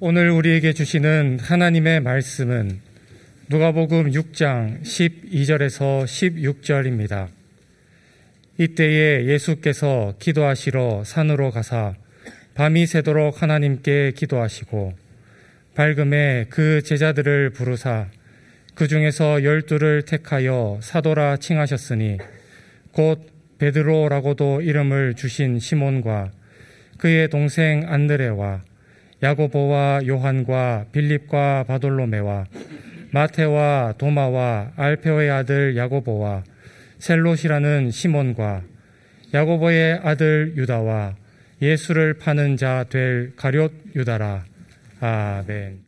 오늘 우리에게 주시는 하나님의 말씀은 누가복음 6장 12절에서 16절입니다. 이때에 예수께서 기도하시러 산으로 가사 밤이 새도록 하나님께 기도하시고 밝음에 그 제자들을 부르사 그 중에서 열두를 택하여 사도라 칭하셨으니 곧 베드로라고도 이름을 주신 시몬과 그의 동생 안드레와 야고보와 요한과 빌립과 바돌로메와 마테와 도마와 알페오의 아들 야고보와 셀롯이라는 시몬과 야고보의 아들 유다와 예수를 파는 자 될 가룟 유다라. 아멘.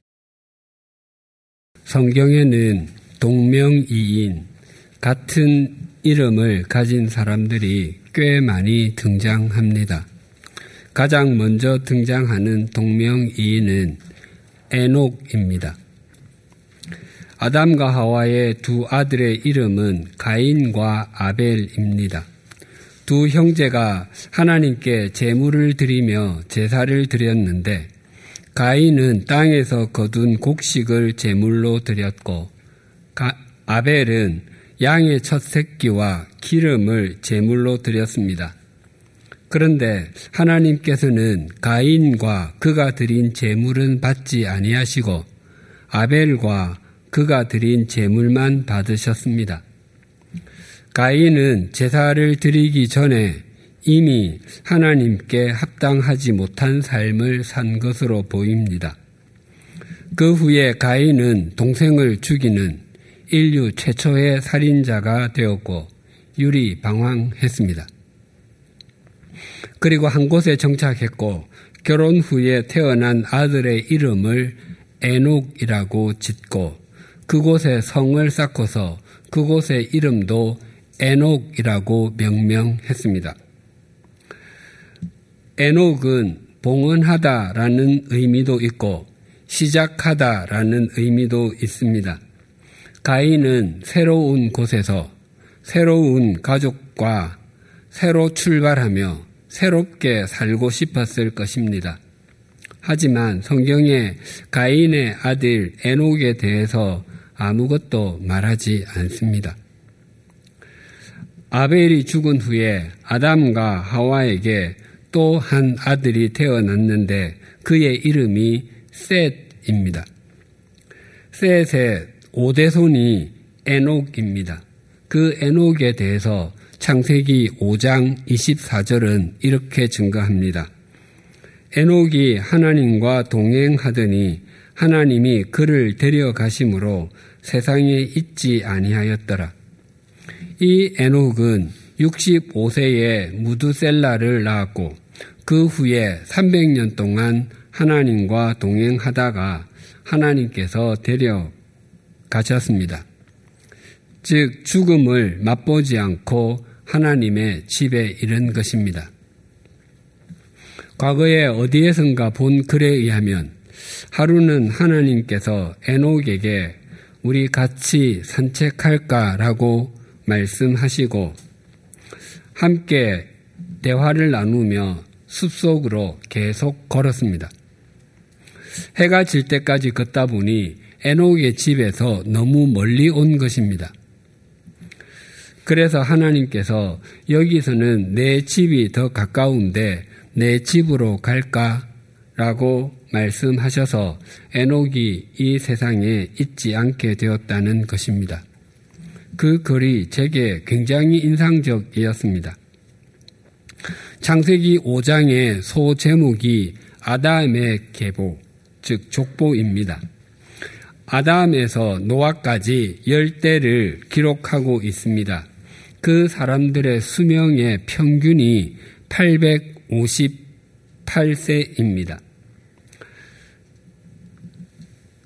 성경에는 동명이인 같은 이름을 가진 사람들이 꽤 많이 등장합니다. 가장 먼저 등장하는 동명이인은 에녹입니다. 아담과 하와의 두 아들의 이름은 가인과 아벨입니다. 두 형제가 하나님께 제물을 드리며 제사를 드렸는데 가인은 땅에서 거둔 곡식을 제물로 드렸고 아벨은 양의 첫 새끼와 기름을 제물로 드렸습니다. 그런데 하나님께서는 가인과 그가 드린 제물은 받지 아니하시고 아벨과 그가 드린 제물만 받으셨습니다. 가인은 제사를 드리기 전에 이미 하나님께 합당하지 못한 삶을 산 것으로 보입니다. 그 후에 가인은 동생을 죽이는 인류 최초의 살인자가 되었고 유리 방황했습니다. 그리고 한 곳에 정착했고 결혼 후에 태어난 아들의 이름을 에녹이라고 짓고 그곳에 성을 쌓고서 그곳의 이름도 에녹이라고 명명했습니다. 에녹은 봉헌하다라는 의미도 있고 시작하다라는 의미도 있습니다. 가인은 새로운 곳에서 새로운 가족과 새로 출발하며 새롭게 살고 싶었을 것입니다. 하지만 성경에 가인의 아들 에녹에 대해서 아무것도 말하지 않습니다. 아벨이 죽은 후에 아담과 하와에게 또 한 아들이 태어났는데 그의 이름이 셋입니다. 셋의 오대손이 에녹입니다. 그 에녹에 대해서 창세기 5장 24절은 이렇게 증거합니다. 에녹이 하나님과 동행하더니 하나님이 그를 데려가심으로 세상에 있지 아니하였더라. 이 에녹은 65세에 무드셀라를 낳았고 그 후에 300년 동안 하나님과 동행하다가 하나님께서 데려가셨습니다. 즉 죽음을 맛보지 않고 하나님의 집에 이른 것입니다. 과거에 어디에선가 본 글에 의하면 하루는 하나님께서 에녹에게 우리 같이 산책할까라고 말씀하시고 함께 대화를 나누며 숲속으로 계속 걸었습니다. 해가 질 때까지 걷다 보니 에녹의 집에서 너무 멀리 온 것입니다. 그래서 하나님께서 여기서는 내 집이 더 가까운데 내 집으로 갈까? 라고 말씀하셔서 에녹이 이 세상에 있지 않게 되었다는 것입니다. 그 글이 제게 굉장히 인상적이었습니다. 창세기 5장의 소 제목이 아담의 계보, 즉 족보입니다. 아담에서 노아까지 열대를 기록하고 있습니다. 그 사람들의 수명의 평균이 858세입니다.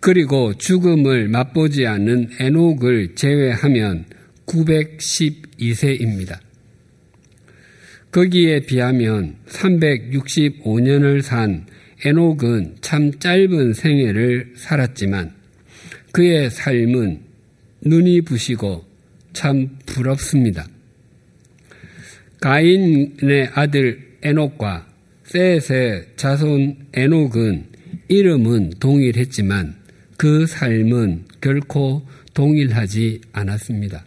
그리고 죽음을 맛보지 않은 에녹을 제외하면 912세입니다. 거기에 비하면 365년을 산 에녹은 참 짧은 생애를 살았지만 그의 삶은 눈이 부시고 참 부럽습니다. 가인의 아들 에녹과 셋의 자손 에녹은 이름은 동일했지만 그 삶은 결코 동일하지 않았습니다.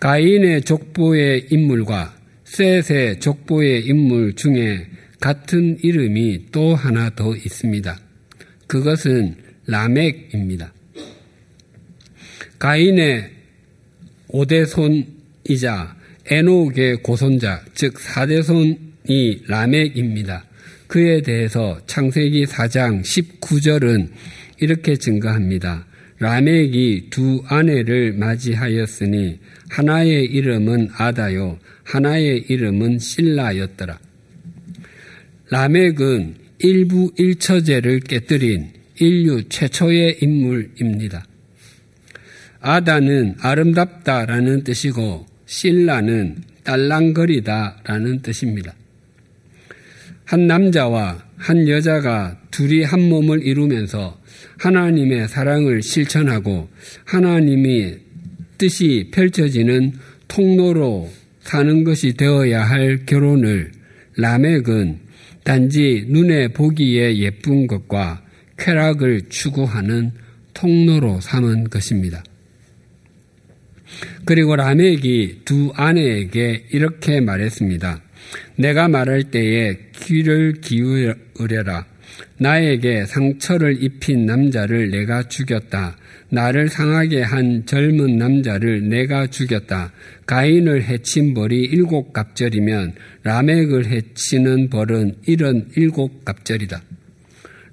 가인의 족보의 인물과 셋의 족보의 인물 중에 같은 이름이 또 하나 더 있습니다. 그것은 라멕입니다. 가인의 오대손이자 에녹의 고손자, 즉 4대손이 라멕입니다. 그에 대해서 창세기 4장 19절은 이렇게 증가합니다. 라멕이 두 아내를 맞이하였으니 하나의 이름은 아다요 하나의 이름은 신라였더라. 라멕은 일부 일처제를 깨뜨린 인류 최초의 인물입니다. 아다는 아름답다라는 뜻이고 신라는 딸랑거리다라는 뜻입니다. 한 남자와 한 여자가 둘이 한 몸을 이루면서 하나님의 사랑을 실천하고 하나님이 뜻이 펼쳐지는 통로로 사는 것이 되어야 할 결혼을 라멕은 단지 눈에 보기에 예쁜 것과 쾌락을 추구하는 통로로 삼은 것입니다. 그리고 라멕이 두 아내에게 이렇게 말했습니다. 내가 말할 때에 귀를 기울여라. 나에게 상처를 입힌 남자를 내가 죽였다. 나를 상하게 한 젊은 남자를 내가 죽였다. 가인을 해친 벌이 일곱 갑절이면 라멕을 해치는 벌은 이런 일곱 갑절이다.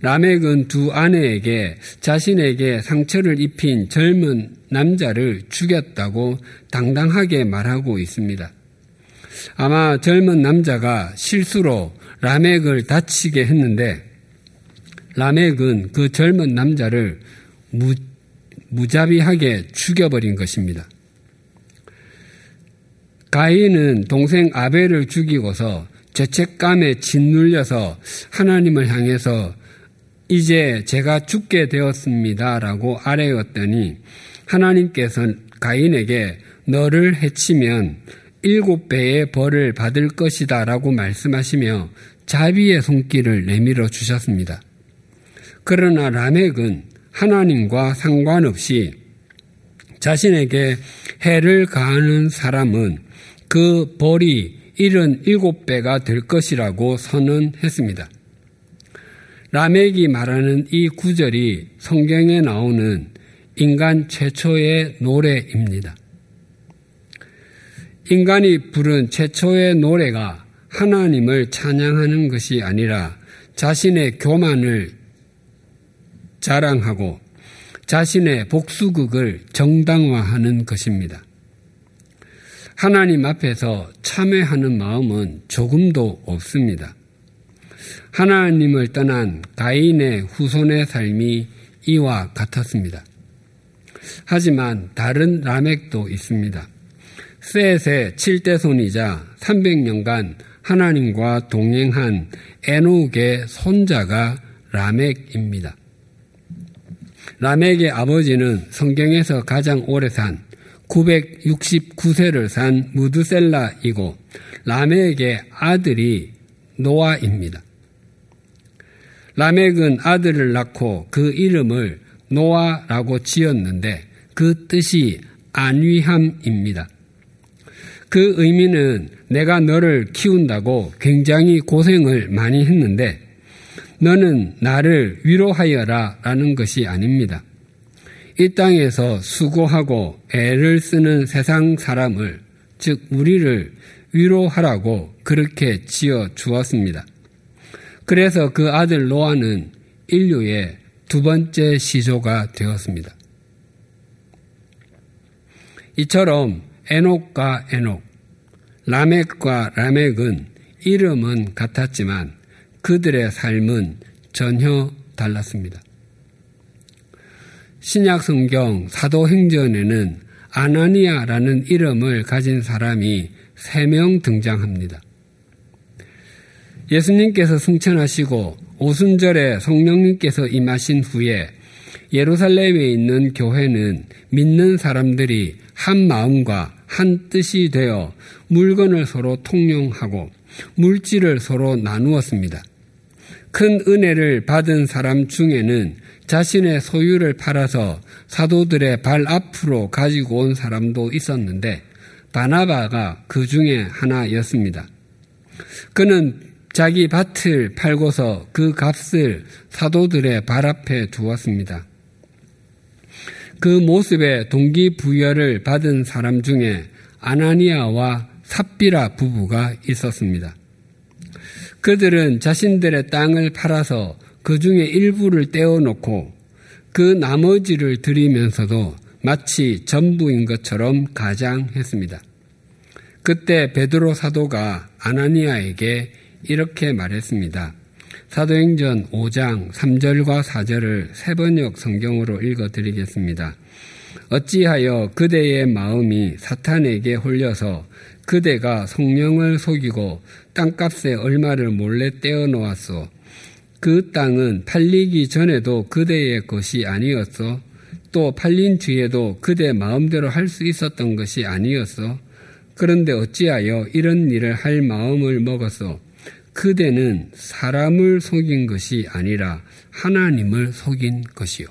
라멕은 두 아내에게 자신에게 상처를 입힌 젊은 남자를 죽였다고 당당하게 말하고 있습니다. 아마 젊은 남자가 실수로 라멕을 다치게 했는데 라멕은 그 젊은 남자를 무, 무자비하게 죽여버린 것입니다. 가인은 동생 아벨을 죽이고서 죄책감에 짓눌려서 하나님을 향해서 이제 제가 죽게 되었습니다라고 아뢰었더니 하나님께서 가인에게 너를 해치면 일곱 배의 벌을 받을 것이다 라고 말씀하시며 자비의 손길을 내밀어 주셨습니다. 그러나 라멕은 하나님과 상관없이 자신에게 해를 가하는 사람은 그 벌이 일은 일곱 배가 될 것이라고 선언했습니다. 라멕이 말하는 이 구절이 성경에 나오는 인간 최초의 노래입니다. 인간이 부른 최초의 노래가 하나님을 찬양하는 것이 아니라 자신의 교만을 자랑하고 자신의 복수극을 정당화하는 것입니다. 하나님 앞에서 참회하는 마음은 조금도 없습니다. 하나님을 떠난 가인의 후손의 삶이 이와 같았습니다. 하지만 다른 라멕도 있습니다. 셋의 7대손이자 300년간 하나님과 동행한 에녹의 손자가 라멕입니다. 라멕의 아버지는 성경에서 가장 오래 산 969세를 산 무드셀라이고 라멕의 아들이 노아입니다. 라멕은 아들을 낳고 그 이름을 노아라고 지었는데 그 뜻이 안위함입니다. 그 의미는 내가 너를 키운다고 굉장히 고생을 많이 했는데 너는 나를 위로하여라 라는 것이 아닙니다. 이 땅에서 수고하고 애를 쓰는 세상 사람을, 즉, 우리를 위로하라고 그렇게 지어 주었습니다. 그래서 그 아들 노아는 인류의 두 번째 시조가 되었습니다. 이처럼 에녹과 에녹, 라멕과 라멕은 이름은 같았지만 그들의 삶은 전혀 달랐습니다. 신약 성경 사도행전에는 아나니아라는 이름을 가진 사람이 세명 등장합니다. 예수님께서 승천하시고 오순절에 성령님께서 임하신 후에 예루살렘에 있는 교회는 믿는 사람들이 한 마음과 한 뜻이 되어 물건을 서로 통용하고 물질을 서로 나누었습니다. 큰 은혜를 받은 사람 중에는 자신의 소유를 팔아서 사도들의 발 앞으로 가지고 온 사람도 있었는데 바나바가 그 중에 하나였습니다. 그는 자기 밭을 팔고서 그 값을 사도들의 발 앞에 두었습니다. 그 모습에 동기부여를 받은 사람 중에 아나니아와 삽비라 부부가 있었습니다. 그들은 자신들의 땅을 팔아서 그 중에 일부를 떼어놓고 그 나머지를 드리면서도 마치 전부인 것처럼 가장했습니다. 그때 베드로 사도가 아나니아에게 이렇게 말했습니다. 사도행전 5장 3절과 4절을 세 번역 성경으로 읽어 드리겠습니다. 어찌하여 그대의 마음이 사탄에게 홀려서 그대가 성령을 속이고 땅값에 얼마를 몰래 떼어 놓았소. 그 땅은 팔리기 전에도 그대의 것이 아니었어. 또 팔린 뒤에도 그대 마음대로 할 수 있었던 것이 아니었어. 그런데 어찌하여 이런 일을 할 마음을 먹었어. 그대는 사람을 속인 것이 아니라 하나님을 속인 것이요.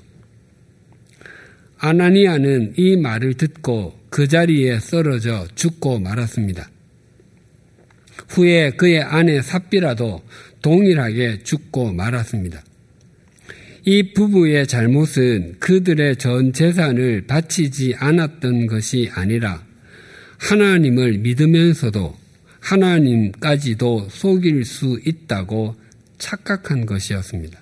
아나니아는 이 말을 듣고 그 자리에 쓰러져 죽고 말았습니다. 후에 그의 아내 삽비라도 동일하게 죽고 말았습니다. 이 부부의 잘못은 그들의 전 재산을 바치지 않았던 것이 아니라 하나님을 믿으면서도 하나님까지도 속일 수 있다고 착각한 것이었습니다.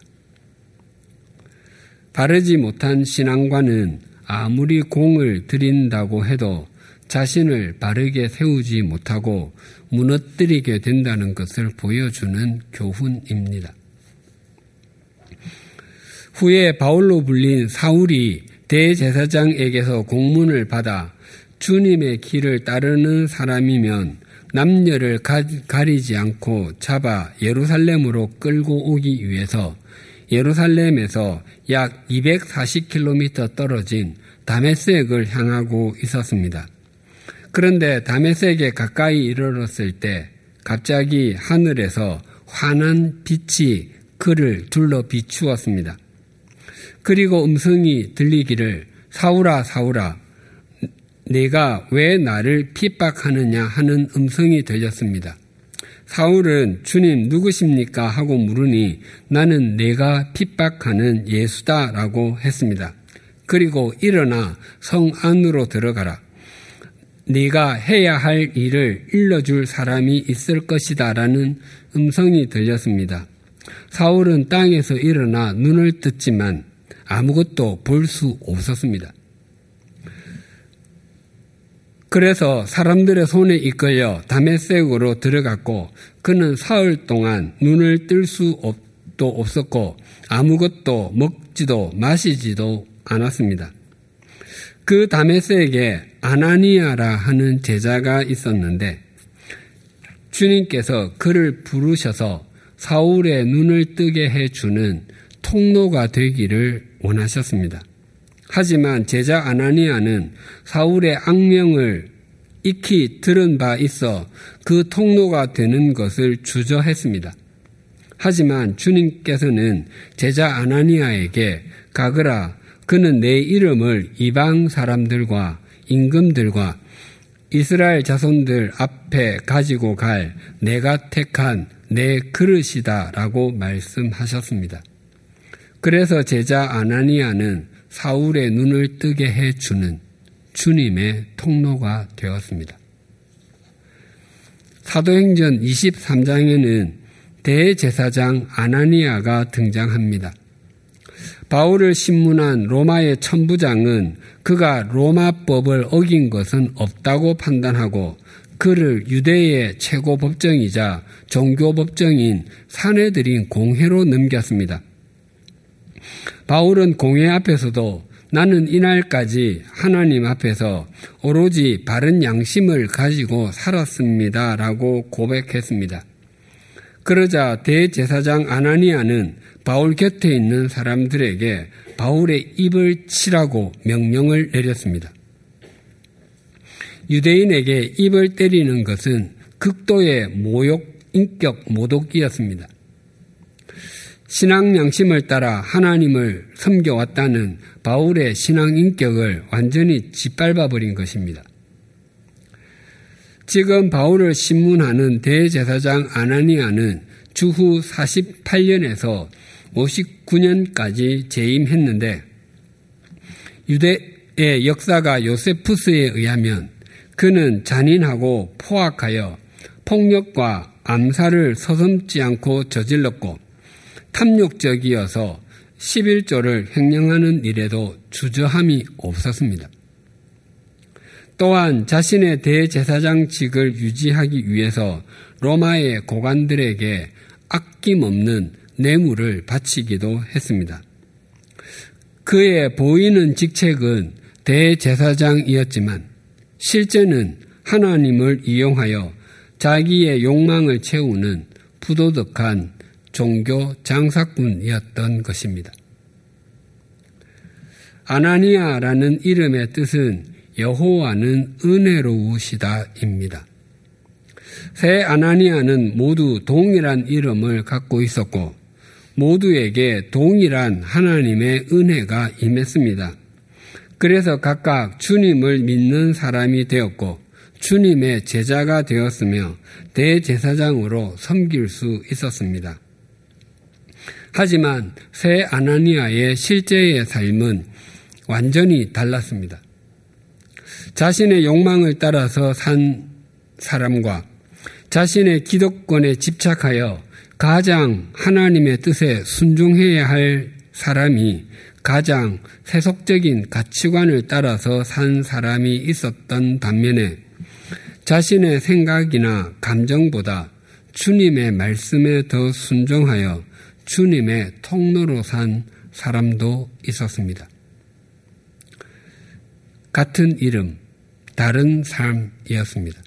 바르지 못한 신앙과는 아무리 공을 들인다고 해도 자신을 바르게 세우지 못하고 무너뜨리게 된다는 것을 보여주는 교훈입니다. 후에 바울로 불린 사울이 대제사장에게서 공문을 받아 주님의 길을 따르는 사람이면 남녀를 가리지 않고 잡아 예루살렘으로 끌고 오기 위해서 예루살렘에서 약 240km 떨어진 다메섹을 향하고 있었습니다. 그런데 다메섹에 가까이 이르렀을 때 갑자기 하늘에서 환한 빛이 그를 둘러 비추었습니다. 그리고 음성이 들리기를 사울아 사울아 내가 왜 나를 핍박하느냐 하는 음성이 들렸습니다. 사울은 주님 누구십니까? 하고 물으니 나는 내가 핍박하는 예수다라고 했습니다. 그리고 일어나 성 안으로 들어가라. 네가 해야 할 일을 일러줄 사람이 있을 것이다라는 음성이 들렸습니다. 사울은 땅에서 일어나 눈을 떴지만 아무것도 볼 수 없었습니다. 그래서 사람들의 손에 이끌려 다메섹으로 들어갔고 그는 사흘 동안 눈을 뜰 수 도 없었고 아무것도 먹지도 마시지도 않았습니다. 그 다메섹에 아나니아라 하는 제자가 있었는데 주님께서 그를 부르셔서 사울의 눈을 뜨게 해 주는 통로가 되기를 원하셨습니다. 하지만 제자 아나니아는 사울의 악명을 익히 들은 바 있어 그 통로가 되는 것을 주저했습니다. 하지만 주님께서는 제자 아나니아에게 가거라 그는 내 이름을 이방 사람들과 임금들과 이스라엘 자손들 앞에 가지고 갈 내가 택한 내 그릇이다라고 말씀하셨습니다. 그래서 제자 아나니아는 사울의 눈을 뜨게 해 주는 주님의 통로가 되었습니다. 사도행전 23장에는 대제사장 아나니아가 등장합니다. 바울을 신문한 로마의 천부장은 그가 로마법을 어긴 것은 없다고 판단하고 그를 유대의 최고 법정이자 종교 법정인 사내들인 공회로 넘겼습니다. 바울은 공회 앞에서도 나는 이날까지 하나님 앞에서 오로지 바른 양심을 가지고 살았습니다. 라고 고백했습니다. 그러자 대제사장 아나니아는 바울 곁에 있는 사람들에게 바울의 입을 치라고 명령을 내렸습니다. 유대인에게 입을 때리는 것은 극도의 모욕, 인격 모독이었습니다. 신앙 양심을 따라 하나님을 섬겨왔다는 바울의 신앙 인격을 완전히 짓밟아 버린 것입니다. 지금 바울을 신문하는 대제사장 아나니아는 주후 48년에서 59년까지 재임했는데 유대의 역사가 요세푸스에 의하면 그는 잔인하고 포악하여 폭력과 암살을 서슴지 않고 저질렀고 탐욕적이어서 11조를 횡령하는 일에도 주저함이 없었습니다. 또한 자신의 대제사장직을 유지하기 위해서 로마의 고관들에게 아낌없는 뇌물을 바치기도 했습니다. 그의 보이는 직책은 대제사장이었지만 실제는 하나님을 이용하여 자기의 욕망을 채우는 부도덕한 종교 장사꾼이었던 것입니다. 아나니아라는 이름의 뜻은 여호와는 은혜로우시다입니다. 새 아나니아는 모두 동일한 이름을 갖고 있었고 모두에게 동일한 하나님의 은혜가 임했습니다. 그래서 각각 주님을 믿는 사람이 되었고 주님의 제자가 되었으며 대제사장으로 섬길 수 있었습니다. 하지만 새 아나니아의 실제의 삶은 완전히 달랐습니다. 자신의 욕망을 따라서 산 사람과 자신의 기독권에 집착하여 가장 하나님의 뜻에 순종해야 할 사람이 가장 세속적인 가치관을 따라서 산 사람이 있었던 반면에 자신의 생각이나 감정보다 주님의 말씀에 더 순종하여 주님의 통로로 산 사람도 있었습니다. 같은 이름, 다른 삶이었습니다.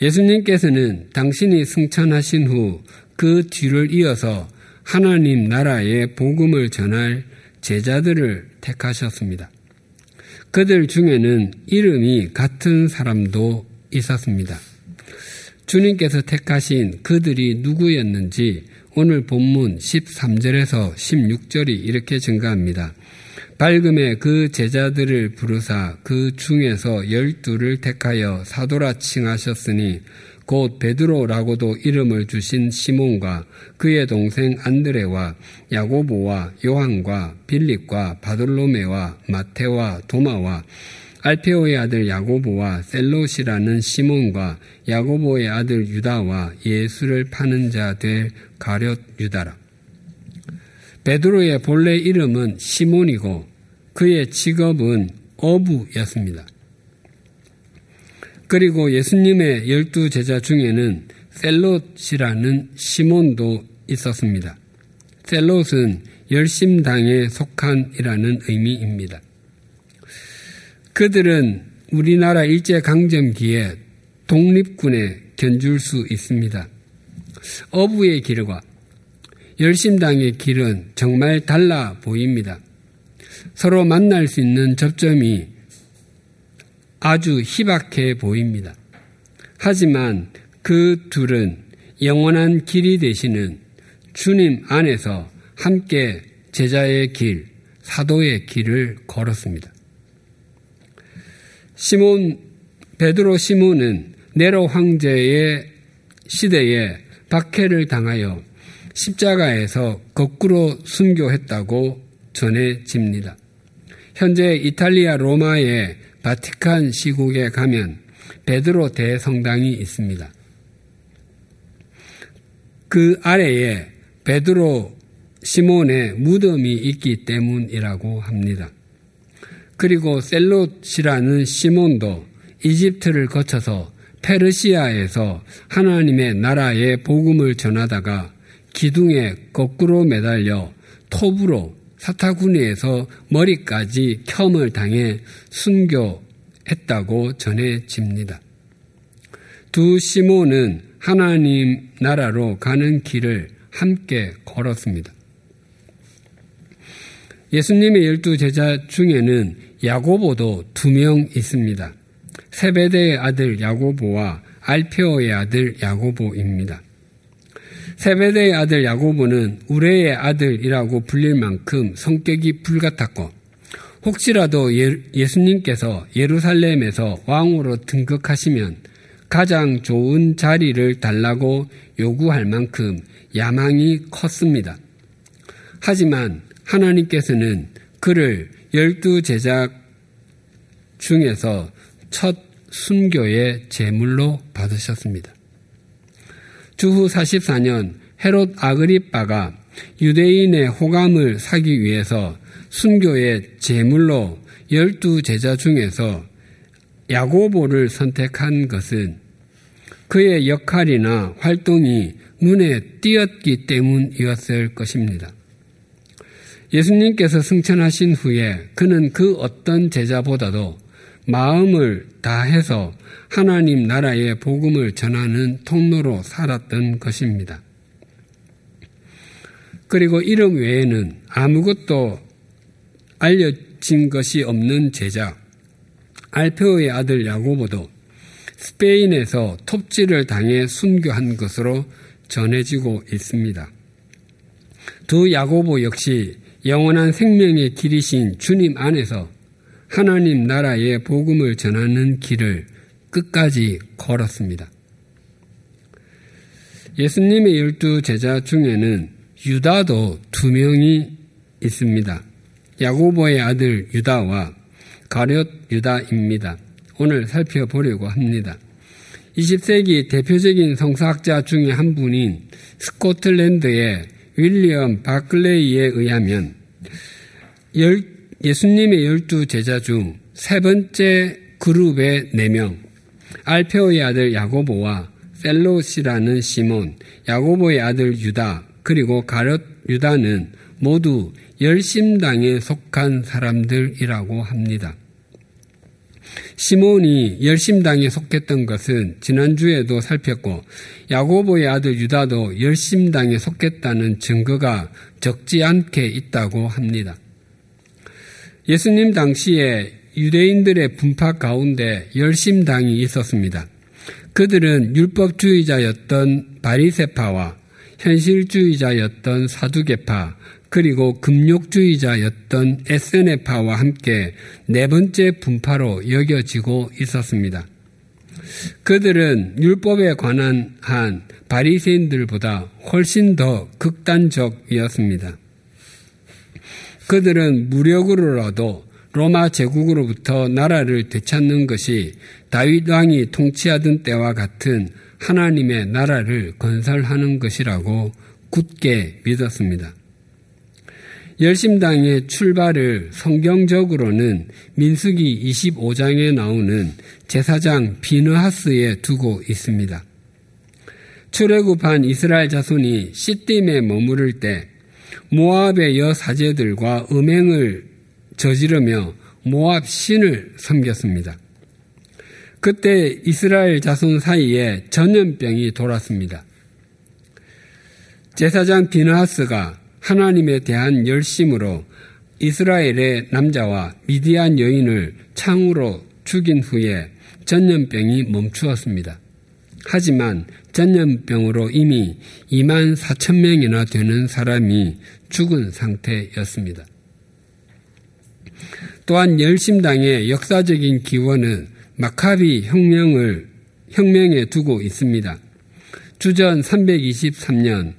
예수님께서는 당신이 승천하신 후 그 뒤를 이어서 하나님 나라의 복음을 전할 제자들을 택하셨습니다. 그들 중에는 이름이 같은 사람도 있었습니다. 주님께서 택하신 그들이 누구였는지 오늘 본문 13절에서 16절이 이렇게 증가합니다. 밝음에 그 제자들을 부르사 그 중에서 열두를 택하여 사도라 칭하셨으니 곧 베드로라고도 이름을 주신 시몬과 그의 동생 안드레와 야고보와 요한과 빌립과 바돌로메와 마테와 도마와 알페오의 아들 야고보와 셀롯이라는 시몬과 야고보의 아들 유다와 예수를 파는 자 될 가룟 유다라. 베드로의 본래 이름은 시몬이고 그의 직업은 어부였습니다. 그리고 예수님의 열두 제자 중에는 셀롯이라는 시몬도 있었습니다. 셀롯은 열심당에 속한이라는 의미입니다. 그들은 우리나라 일제강점기에 독립군에 견줄 수 있습니다. 어부의 길과 열심당의 길은 정말 달라 보입니다. 서로 만날 수 있는 접점이 아주 희박해 보입니다. 하지만 그 둘은 영원한 길이 되시는 주님 안에서 함께 제자의 길, 사도의 길을 걸었습니다. 시몬 베드로 시몬은 네로 황제의 시대에 박해를 당하여 십자가에서 거꾸로 순교했다고 전해집니다. 현재 이탈리아 로마의 바티칸 시국에 가면 베드로 대성당이 있습니다. 그 아래에 베드로 시몬의 무덤이 있기 때문이라고 합니다. 그리고 셀롯이라는 시몬도 이집트를 거쳐서 페르시아에서 하나님의 나라의 복음을 전하다가 기둥에 거꾸로 매달려 톱으로 사타구니에서 머리까지 켬을 당해 순교했다고 전해집니다. 두 시몬은 하나님 나라로 가는 길을 함께 걸었습니다. 예수님의 열두 제자 중에는 야고보도 두 명 있습니다. 세베대의 아들 야고보와 알페오의 아들 야고보입니다. 세베대의 아들 야고보는 우레의 아들이라고 불릴 만큼 성격이 불같았고 혹시라도 예, 수님께서 예루살렘에서 왕으로 등극하시면 가장 좋은 자리를 달라고 요구할 만큼 야망이 컸습니다. 하지만 하나님께서는 그를 열두 제자 중에서 첫 순교의 제물로 받으셨습니다. 주후 44년 헤롯 아그리빠가 유대인의 호감을 사기 위해서 순교의 제물로 열두 제자 중에서 야고보를 선택한 것은 그의 역할이나 활동이 눈에 띄었기 때문이었을 것입니다. 예수님께서 승천하신 후에 그는 그 어떤 제자보다도 마음을 다해서 하나님 나라의 복음을 전하는 통로로 살았던 것입니다. 그리고 이름 외에는 아무것도 알려진 것이 없는 제자, 알페오의 아들 야고보도 스페인에서 톱질을 당해 순교한 것으로 전해지고 있습니다. 두 야고보 역시 영원한 생명의 길이신 주님 안에서 하나님 나라의 복음을 전하는 길을 끝까지 걸었습니다. 예수님의 열두 제자 중에는 유다도 두 명이 있습니다. 야고보의 아들 유다와 가룟 유다입니다. 오늘 살펴보려고 합니다. 20세기 대표적인 성사학자 중의 한 분인 스코틀랜드의 윌리엄 바클레이에 의하면 예수님의 열두 제자 중 세 번째 그룹의 네 명, 알페오의 아들 야고보와 셀롯이라는 시몬, 야고보의 아들 유다, 그리고 가롯 유다는 모두 열심당에 속한 사람들이라고 합니다. 시몬이 열심당에 속했던 것은 지난주에도 살폈고 야고보의 아들 유다도 열심당에 속했다는 증거가 적지 않게 있다고 합니다. 예수님 당시에 유대인들의 분파 가운데 열심당이 있었습니다. 그들은 율법주의자였던 바리세파와 현실주의자였던 사두개파 그리고 금욕주의자였던 에스네파와 함께 네 번째 분파로 여겨지고 있었습니다. 그들은 율법에 관한 한 바리새인들보다 훨씬 더 극단적이었습니다. 그들은 무력으로라도 로마 제국으로부터 나라를 되찾는 것이 다윗 왕이 통치하던 때와 같은 하나님의 나라를 건설하는 것이라고 굳게 믿었습니다. 열심당의 출발을 성경적으로는 민수기 25장에 나오는 제사장 비느하스에 두고 있습니다. 출애굽한 이스라엘 자손이 시딤에 머무를 때 모압의 여 사제들과 음행을 저지르며 모압 신을 섬겼습니다. 그때 이스라엘 자손 사이에 전염병이 돌았습니다. 제사장 비나하스가 하나님에 대한 열심으로 이스라엘의 남자와 미디안 여인을 창으로 죽인 후에 전염병이 멈추었습니다. 하지만 전염병으로 이미 2만 4천 명이나 되는 사람이 죽은 상태였습니다. 또한 열심당의 역사적인 기원은 마카비 혁명을 혁명에 두고 있습니다. 주전 323년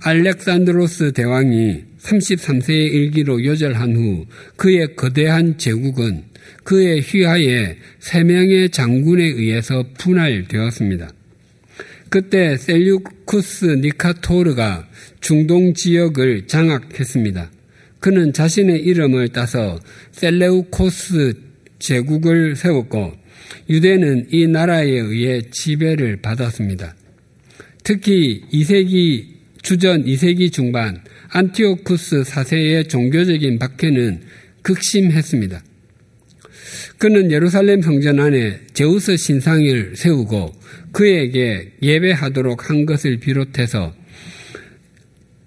알렉산드로스 대왕이 33세의 일기로 요절한 후 그의 거대한 제국은 그의 휘하에 세 명의 장군에 의해서 분할되었습니다. 그때 셀류쿠스 니카토르가 중동 지역을 장악했습니다. 그는 자신의 이름을 따서 셀레우코스 제국을 세웠고 유대는 이 나라에 의해 지배를 받았습니다. 특히 2세기 주전 2세기 중반 안티오쿠스 4세의 종교적인 박해는 극심했습니다. 그는 예루살렘 성전 안에 제우스 신상을 세우고 그에게 예배하도록 한 것을 비롯해서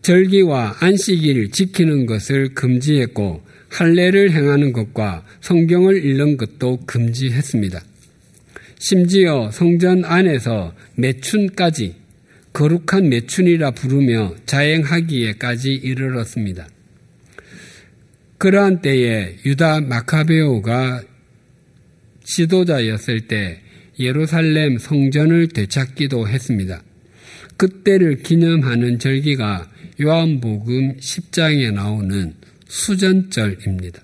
절기와 안식일을 지키는 것을 금지했고 할례를 행하는 것과 성경을 읽는 것도 금지했습니다. 심지어 성전 안에서 매춘까지 거룩한 매춘이라 부르며 자행하기에까지 이르렀습니다. 그러한 때에 유다 마카베오가 지도자였을 때 예루살렘 성전을 되찾기도 했습니다. 그때를 기념하는 절기가 요한복음 10장에 나오는 수전절입니다.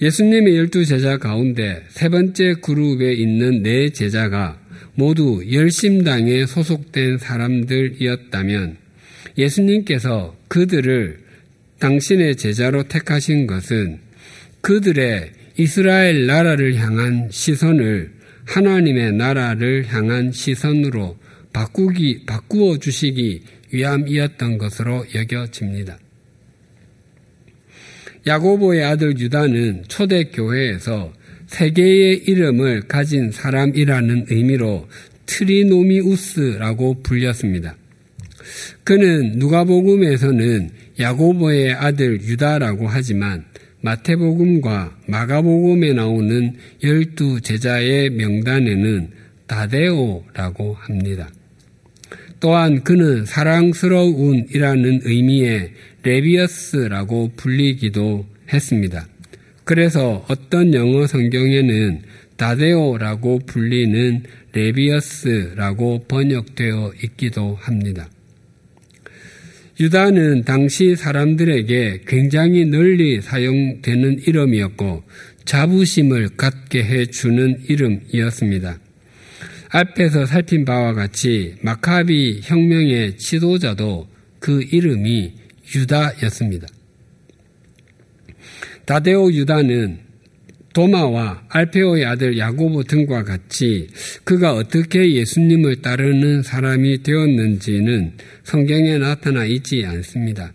예수님의 열두 제자 가운데 세 번째 그룹에 있는 네 제자가 모두 열심당에 소속된 사람들이었다면 예수님께서 그들을 당신의 제자로 택하신 것은 그들의 이스라엘 나라를 향한 시선을 하나님의 나라를 향한 시선으로 바꾸기, 바꾸어 주시기 위함이었던 것으로 여겨집니다. 야고보의 아들 유다는 초대교회에서 세 개의 이름을 가진 사람이라는 의미로 트리노미우스라고 불렸습니다. 그는 누가복음에서는 야고보의 아들 유다라고 하지만 마태복음과 마가복음에 나오는 열두 제자의 명단에는 다데오라고 합니다. 또한 그는 사랑스러운이라는 의미의 레비어스라고 불리기도 했습니다. 그래서 어떤 영어 성경에는 다데오라고 불리는 레비어스라고 번역되어 있기도 합니다. 유다는 당시 사람들에게 굉장히 널리 사용되는 이름이었고 자부심을 갖게 해주는 이름이었습니다. 앞에서 살핀 바와 같이 마카비 혁명의 지도자도 그 이름이 유다였습니다. 다데오 유다는 도마와 알페오의 아들 야고보 등과 같이 그가 어떻게 예수님을 따르는 사람이 되었는지는 성경에 나타나 있지 않습니다.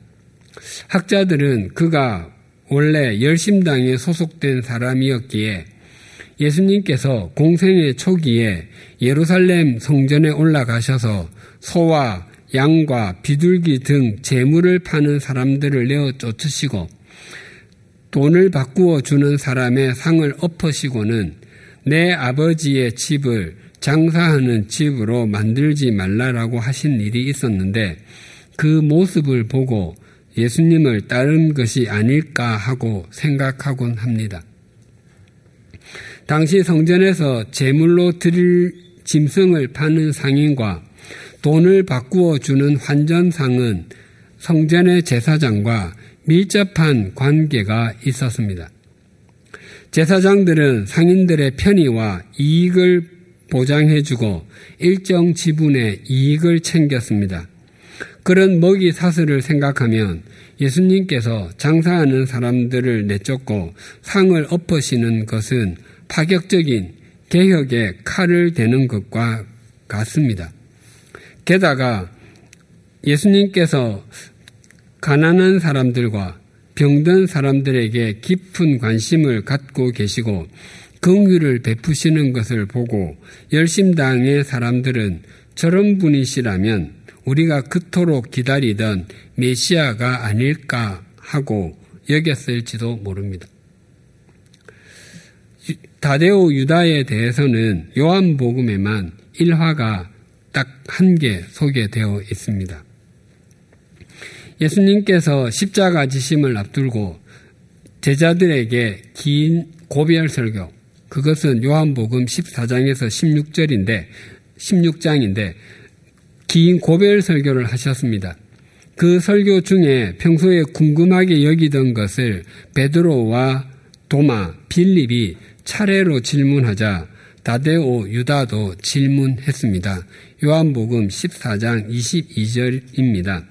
학자들은 그가 원래 열심당에 소속된 사람이었기에 예수님께서 공생의 초기에 예루살렘 성전에 올라가셔서 소와 양과 비둘기 등 재물을 파는 사람들을 내어 쫓으시고 돈을 바꾸어 주는 사람의 상을 엎으시고는 내 아버지의 집을 장사하는 집으로 만들지 말라라고 하신 일이 있었는데 그 모습을 보고 예수님을 따른 것이 아닐까 하고 생각하곤 합니다. 당시 성전에서 제물로 드릴 짐승을 파는 상인과 돈을 바꾸어 주는 환전상은 성전의 제사장과 밀접한 관계가 있었습니다. 제사장들은 상인들의 편의와 이익을 보장해주고 일정 지분의 이익을 챙겼습니다. 그런 먹이 사슬을 생각하면 예수님께서 장사하는 사람들을 내쫓고 상을 엎으시는 것은 파격적인 개혁의 칼을 대는 것과 같습니다. 게다가 예수님께서 가난한 사람들과 병든 사람들에게 깊은 관심을 갖고 계시고 긍휼을 베푸시는 것을 보고 열심당의 사람들은 저런 분이시라면 우리가 그토록 기다리던 메시아가 아닐까 하고 여겼을지도 모릅니다. 다데오 유다에 대해서는 요한복음에만 1화가 딱 한 개 소개되어 있습니다. 예수님께서 십자가 지심을 앞두고 제자들에게 긴 고별 설교, 그것은 요한복음 14장에서 16절인데, 16장인데, 긴 고별 설교를 하셨습니다. 그 설교 중에 평소에 궁금하게 여기던 것을 베드로와 도마, 빌립이 차례로 질문하자 다데오 유다도 질문했습니다. 요한복음 14장 22절입니다.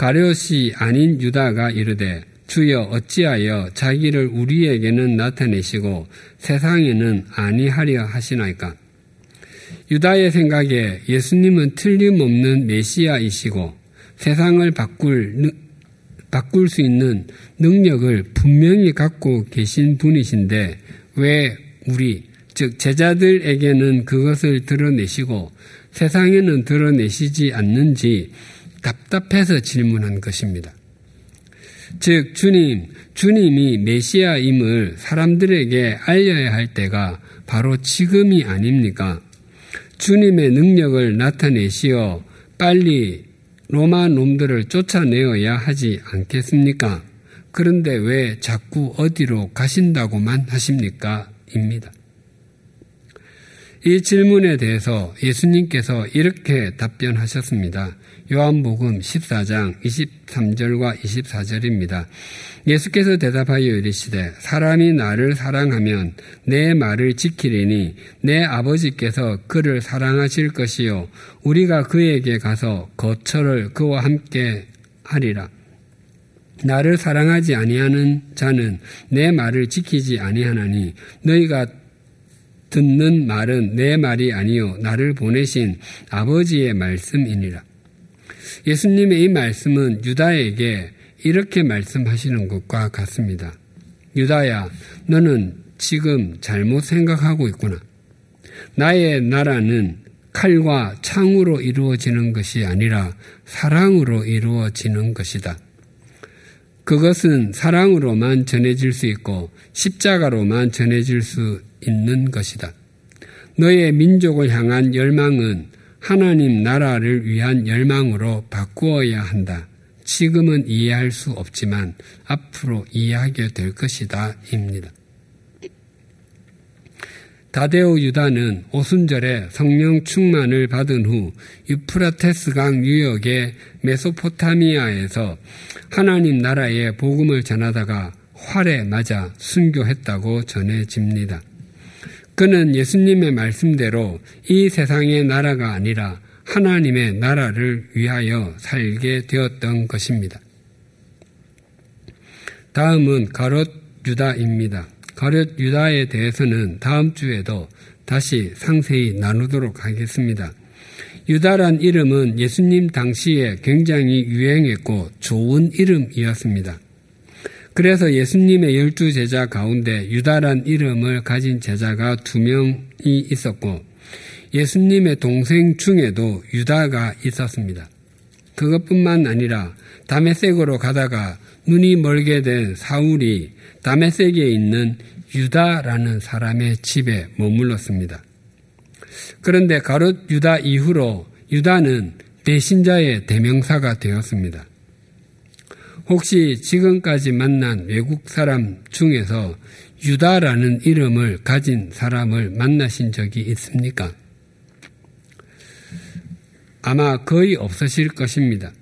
가룟이 아닌 유다가 이르되 주여 어찌하여 자기를 우리에게는 나타내시고 세상에는 아니하려 하시나이까? 유다의 생각에 예수님은 틀림없는 메시아이시고 세상을 바꿀, 바꿀 수 있는 능력을 분명히 갖고 계신 분이신데 왜 우리, 즉 제자들에게는 그것을 드러내시고 세상에는 드러내시지 않는지 답답해서 질문한 것입니다. 즉, 주님, 주님이 메시아임을 사람들에게 알려야 할 때가 바로 지금이 아닙니까? 주님의 능력을 나타내시어 빨리 로마 놈들을 쫓아내어야 하지 않겠습니까? 그런데 왜 자꾸 어디로 가신다고만 하십니까? 입니다. 이 질문에 대해서 예수님께서 이렇게 답변하셨습니다. 요한복음 14장 23절과 24절입니다. 예수께서 대답하여 이르시되 사람이 나를 사랑하면 내 말을 지키리니 내 아버지께서 그를 사랑하실 것이요 우리가 그에게 가서 거처를 그와 함께 하리라. 나를 사랑하지 아니하는 자는 내 말을 지키지 아니하나니 너희가 듣는 말은 내 말이 아니요 나를 보내신 아버지의 말씀이니라. 예수님의 이 말씀은 유다에게 이렇게 말씀하시는 것과 같습니다. 유다야, 너는 지금 잘못 생각하고 있구나. 나의 나라는 칼과 창으로 이루어지는 것이 아니라 사랑으로 이루어지는 것이다. 그것은 사랑으로만 전해질 수 있고 십자가로만 전해질 수 있는 것이다. 너의 민족을 향한 열망은 하나님 나라를 위한 열망으로 바꾸어야 한다. 지금은 이해할 수 없지만 앞으로 이해하게 될 것이다. 입니다. 다데오 유다는 오순절에 성령 충만을 받은 후 유프라테스강 유역의 메소포타미아에서 하나님 나라의 복음을 전하다가 활에 맞아 순교했다고 전해집니다. 그는 예수님의 말씀대로 이 세상의 나라가 아니라 하나님의 나라를 위하여 살게 되었던 것입니다. 다음은 가롯 유다입니다. 가롯 유다에 대해서는 다음 주에도 다시 상세히 나누도록 하겠습니다. 유다란 이름은 예수님 당시에 굉장히 유행했고 좋은 이름이었습니다. 그래서 예수님의 열두 제자 가운데 유다란 이름을 가진 제자가 두 명이 있었고 예수님의 동생 중에도 유다가 있었습니다. 그것뿐만 아니라 다메섹으로 가다가 눈이 멀게 된 사울이 다메섹에 있는 유다라는 사람의 집에 머물렀습니다. 그런데 가롯 유다 이후로 유다는 배신자의 대명사가 되었습니다. 혹시 지금까지 만난 외국 사람 중에서 유다라는 이름을 가진 사람을 만나신 적이 있습니까? 아마 거의 없으실 것입니다.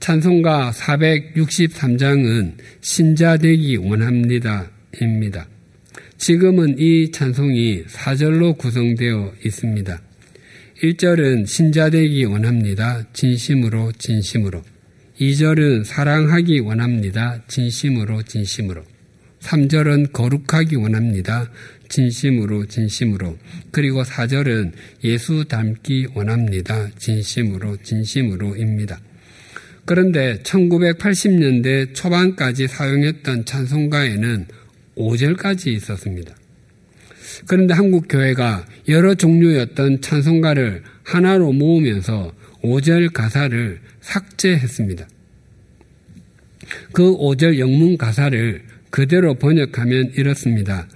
찬송가 463장은 신자되기 원합니다. 입니다. 지금은 이 찬송이 사절로 구성되어 있습니다. 1절은 신자되기 원합니다. 진심으로 진심으로. 2절은 사랑하기 원합니다. 진심으로 진심으로. 3절은 거룩하기 원합니다. 진심으로 진심으로. 그리고 4절은 예수 닮기 원합니다. 진심으로 진심으로입니다. 그런데 1980년대 초반까지 사용했던 찬송가에는 5절까지 있었습니다. 그런데 한국 교회가 여러 종류였던 찬송가를 하나로 모으면서 5절 가사를 삭제했습니다. 그 5절 영문 가사를 그대로 번역하면 이렇습니다.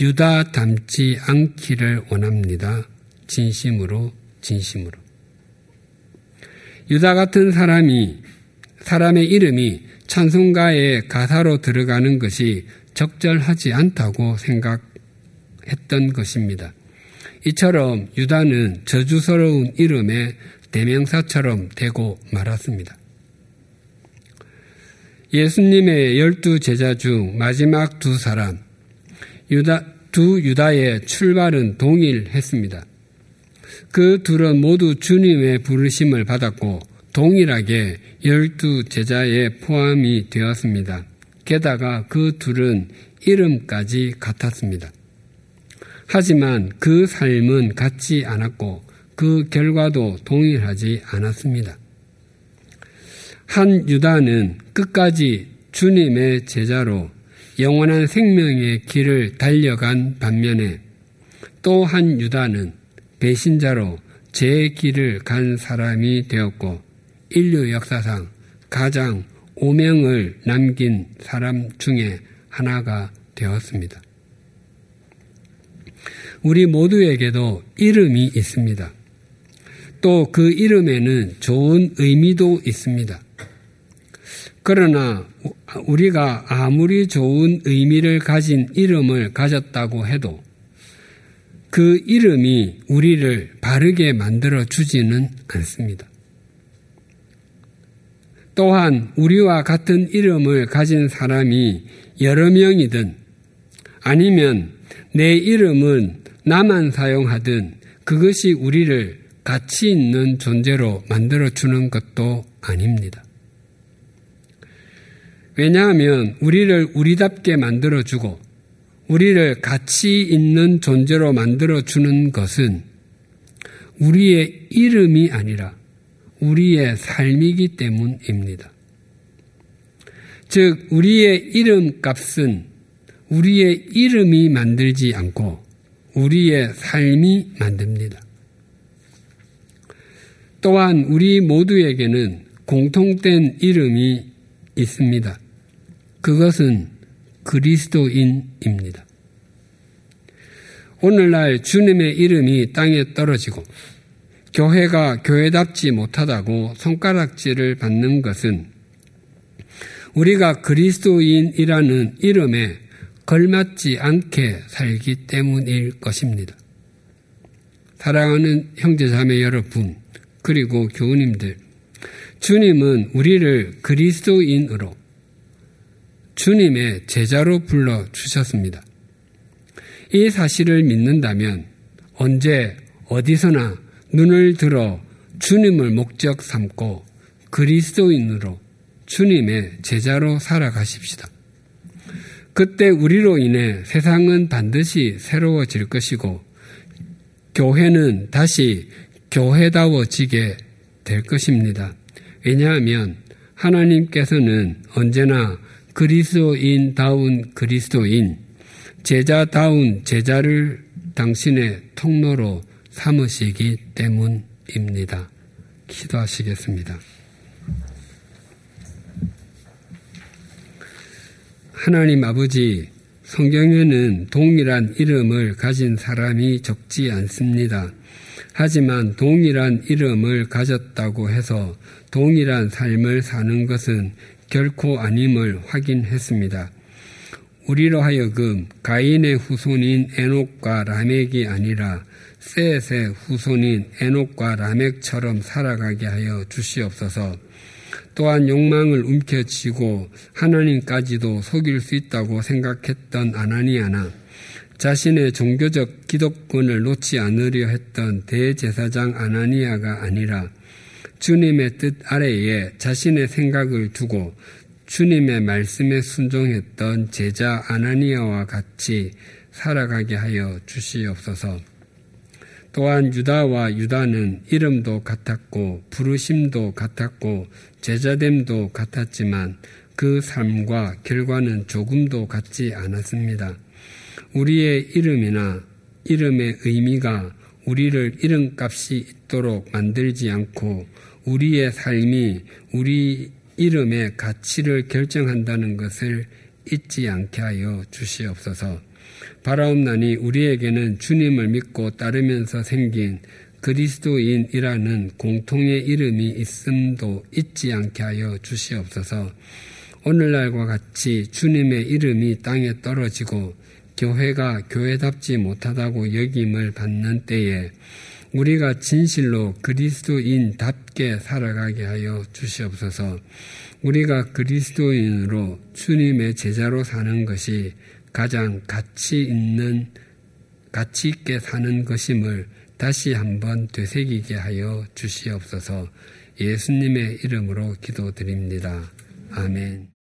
유다 닮지 않기를 원합니다. 진심으로, 진심으로. 유다 같은 사람이, 사람의 이름이 찬송가의 가사로 들어가는 것이 적절하지 않다고 생각했던 것입니다. 이처럼 유다는 저주스러운 이름의 대명사처럼 되고 말았습니다. 예수님의 열두 제자 중 마지막 두 사람, 유다, 두 유다의 출발은 동일했습니다. 그 둘은 모두 주님의 부르심을 받았고 동일하게 열두 제자에 포함이 되었습니다. 게다가 그 둘은 이름까지 같았습니다. 하지만 그 삶은 같지 않았고 그 결과도 동일하지 않았습니다. 한 유다는 끝까지 주님의 제자로 영원한 생명의 길을 달려간 반면에 또 한 유다는 배신자로 제 길을 간 사람이 되었고 인류 역사상 가장 오명을 남긴 사람 중에 하나가 되었습니다. 우리 모두에게도 이름이 있습니다. 또 그 이름에는 좋은 의미도 있습니다. 그러나 우리가 아무리 좋은 의미를 가진 이름을 가졌다고 해도 그 이름이 우리를 바르게 만들어 주지는 않습니다. 또한 우리와 같은 이름을 가진 사람이 여러 명이든 아니면 내 이름은 나만 사용하든 그것이 우리를 가치 있는 존재로 만들어 주는 것도 아닙니다. 왜냐하면 우리를 우리답게 만들어 주고 우리를 가치 있는 존재로 만들어 주는 것은 우리의 이름이 아니라 우리의 삶이기 때문입니다. 즉, 우리의 이름 값은 우리의 이름이 만들지 않고 우리의 삶이 만듭니다. 또한 우리 모두에게는 공통된 이름이 있습니다. 그것은 그리스도인입니다. 오늘날 주님의 이름이 땅에 떨어지고 교회가 교회답지 못하다고 손가락질을 받는 것은 우리가 그리스도인이라는 이름에 걸맞지 않게 살기 때문일 것입니다. 사랑하는 형제자매 여러분, 그리고 교우님들, 주님은 우리를 그리스도인으로 주님의 제자로 불러 주셨습니다. 이 사실을 믿는다면 언제 어디서나 눈을 들어 주님을 목적 삼고 그리스도인으로 주님의 제자로 살아가십시다. 그때 우리로 인해 세상은 반드시 새로워질 것이고 교회는 다시 교회다워지게 될 것입니다. 왜냐하면 하나님께서는 언제나 그리스도인다운 그리스도인, 제자다운 제자를 당신의 통로로 삼으시기 때문입니다. 기도하시겠습니다. 하나님 아버지, 성경에는 동일한 이름을 가진 사람이 적지 않습니다. 하지만 동일한 이름을 가졌다고 해서 동일한 삶을 사는 것은 결코 아님을 확인했습니다. 우리로 하여금 가인의 후손인 에녹과 라멕이 아니라 셋의 후손인 에녹과 라멕처럼 살아가게 하여 주시옵소서. 또한 욕망을 움켜쥐고 하나님까지도 속일 수 있다고 생각했던 아나니아나 자신의 종교적 기독권을 놓지 않으려 했던 대제사장 아나니아가 아니라 주님의 뜻 아래에 자신의 생각을 두고 주님의 말씀에 순종했던 제자 아나니아와 같이 살아가게 하여 주시옵소서. 또한 유다와 유다는 이름도 같았고 부르심도 같았고 제자됨도 같았지만 그 삶과 결과는 조금도 같지 않았습니다. 우리의 이름이나 이름의 의미가 우리를 이름값이 있도록 만들지 않고 우리의 삶이 우리 이름의 가치를 결정한다는 것을 잊지 않게 하여 주시옵소서. 바라옵나니 우리에게는 주님을 믿고 따르면서 생긴 그리스도인이라는 공통의 이름이 있음도 잊지 않게 하여 주시옵소서. 오늘날과 같이 주님의 이름이 땅에 떨어지고 교회가 교회답지 못하다고 여김을 받는 때에 우리가 진실로 그리스도인답게 살아가게 하여 주시옵소서. 우리가 그리스도인으로 주님의 제자로 사는 것이 가장 가치 있는 가치 있게 사는 것임을 다시 한번 되새기게 하여 주시옵소서. 예수님의 이름으로 기도드립니다. 아멘.